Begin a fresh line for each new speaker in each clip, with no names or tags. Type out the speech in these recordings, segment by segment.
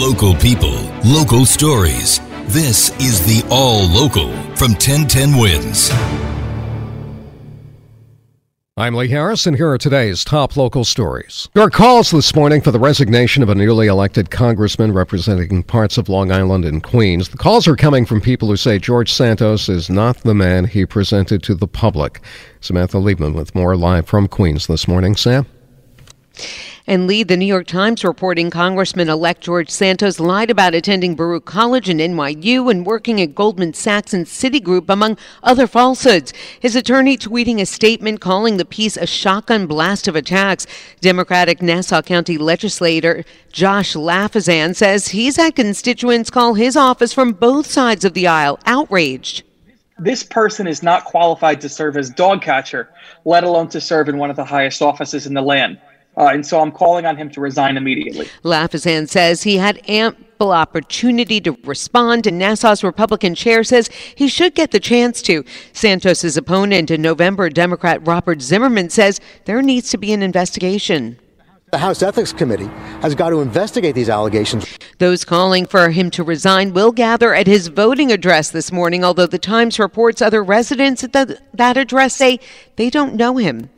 Local people, local stories. This is the All Local from 1010 Wins.
I'm Lee Harris, and here are today's top local stories. There are calls this morning for the resignation of a newly elected congressman representing parts of Long Island and Queens. The calls are coming from people who say George Santos is not the man he presented to the public. Samantha Liebman with more live from Queens this morning. Sam?
And lead the New York Times reporting Congressman elect George Santos lied about attending Baruch College and NYU and working at Goldman Sachs and Citigroup, among other falsehoods. His attorney tweeting a statement calling the piece a shotgun blast of attacks. Democratic Nassau County legislator Josh Lafazan says he's had constituents call his office from both sides of the aisle outraged
this person is not qualified to serve as dog catcher, let alone to serve in one of the highest offices in the land. Uh, and so I'm calling on him to resign immediately.
Lafazan says he had ample opportunity to respond, and Nassau's Republican chair says he should get the chance to. Santos's opponent in November, Democrat Robert Zimmerman, says there needs to be an investigation.
The House Ethics Committee has got to investigate these allegations.
Those calling for him to resign will gather at his voting address this morning, although the Times reports other residents at the, that address say they don't know him.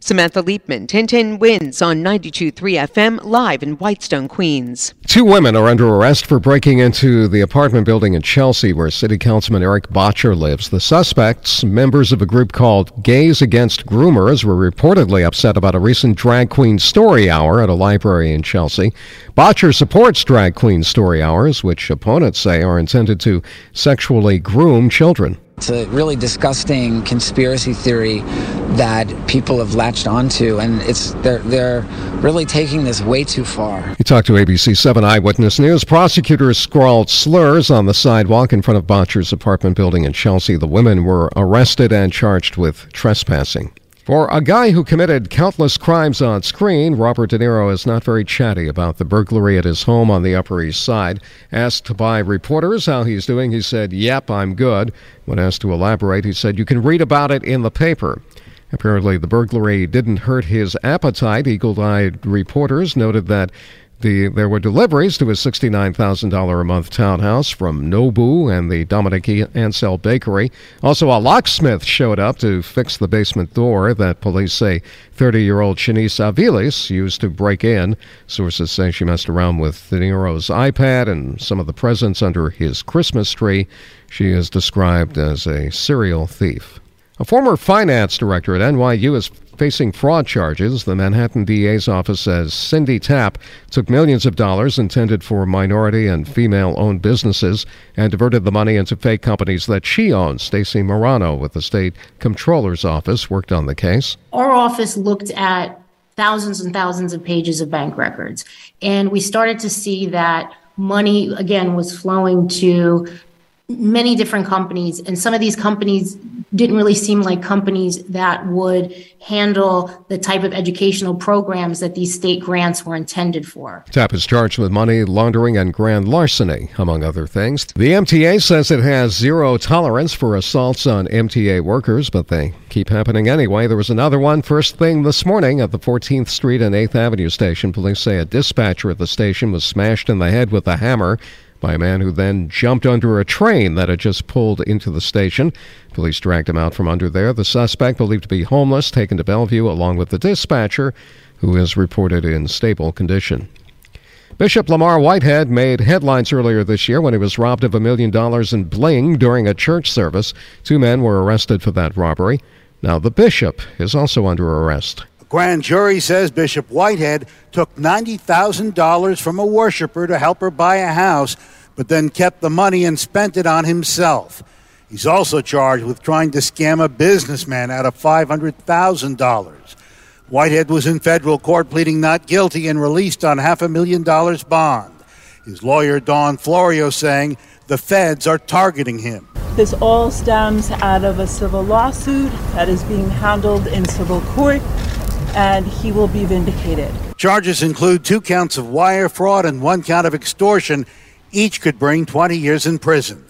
Samantha Liebman, 1010 wins on 92.3 FM, live in Whitestone, Queens.
Two women are under arrest for breaking into the apartment building in Chelsea where City Councilman Erik Bottcher lives. The suspects, members of a group called Gays Against Groomers, were reportedly upset about a recent drag queen story hour at a library in Chelsea. Bottcher supports drag queen story hours, which opponents say are intended to sexually groom children.
It's a really disgusting conspiracy theory that people have latched onto, and it's they're they're really taking this way too far.
You talked to ABC 7 Eyewitness News. Prosecutors scrawled slurs on the sidewalk in front of Bottcher's apartment building in Chelsea. The women were arrested and charged with trespassing. For a guy who committed countless crimes on screen, Robert De Niro is not very chatty about the burglary at his home on the Upper East Side. Asked by reporters how he's doing, he said, Yep, I'm good. When asked to elaborate, he said, You can read about it in the paper. Apparently, the burglary didn't hurt his appetite. Eagle eyed reporters noted that the, there were deliveries to his $69,000 a month townhouse from Nobu and the Dominique Ansel Bakery. Also, a locksmith showed up to fix the basement door that police say 30 year old Shanice Aviles used to break in. Sources say she messed around with De Niro's iPad and some of the presents under his Christmas tree. She is described as a serial thief. A former finance director at NYU is facing fraud charges. The Manhattan DA's office says Cindy Tapp took millions of dollars intended for minority and female owned businesses and diverted the money into fake companies that she owns. Stacy Morano with the state comptroller's office worked on the case.
Our office looked at thousands and thousands of pages of bank records, and we started to see that money again was flowing to many different companies and some of these companies didn't really seem like companies that would handle the type of educational programs that these state grants were intended for.
Tapp is charged with money laundering and grand larceny, among other things. The MTA says it has zero tolerance for assaults on MTA workers, but they keep happening anyway. There was another one first thing this morning at the 14th Street and 8th Avenue station. Police say a dispatcher at the station was smashed in the head with a hammer by a man who then jumped under a train that had just pulled into the station. Police dragged him out from under there. The suspect, believed to be homeless, taken to Bellevue along with the dispatcher, who is reported in stable condition. Bishop Lamar Whitehead made headlines earlier this year when he was robbed of a million dollars in bling during a church service. Two men were arrested for that robbery. Now the bishop is also under arrest.
Grand jury says Bishop Whitehead took $90,000 from a worshiper to help her buy a house, but then kept the money and spent it on himself. He's also charged with trying to scam a businessman out of $500,000. Whitehead was in federal court pleading not guilty and released on half a million dollars bond. His lawyer, Dawn Florio, saying the feds are targeting him.
This all stems out of a civil lawsuit that is being handled in civil court, and he will be vindicated.
Charges include two counts of wire fraud and one count of extortion. Each could bring 20 years in prison.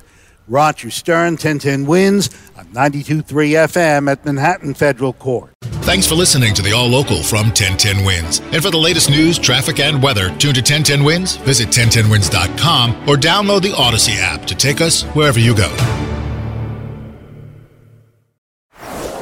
Roger Stern, 1010 wins on 92.3 FM at Manhattan Federal Court.
Thanks for listening to the All Local from 1010 Wins. And for the latest news, traffic, and weather, tune to 1010 Wins, visit 1010wins.com, or download the Audacy app to take us wherever you go.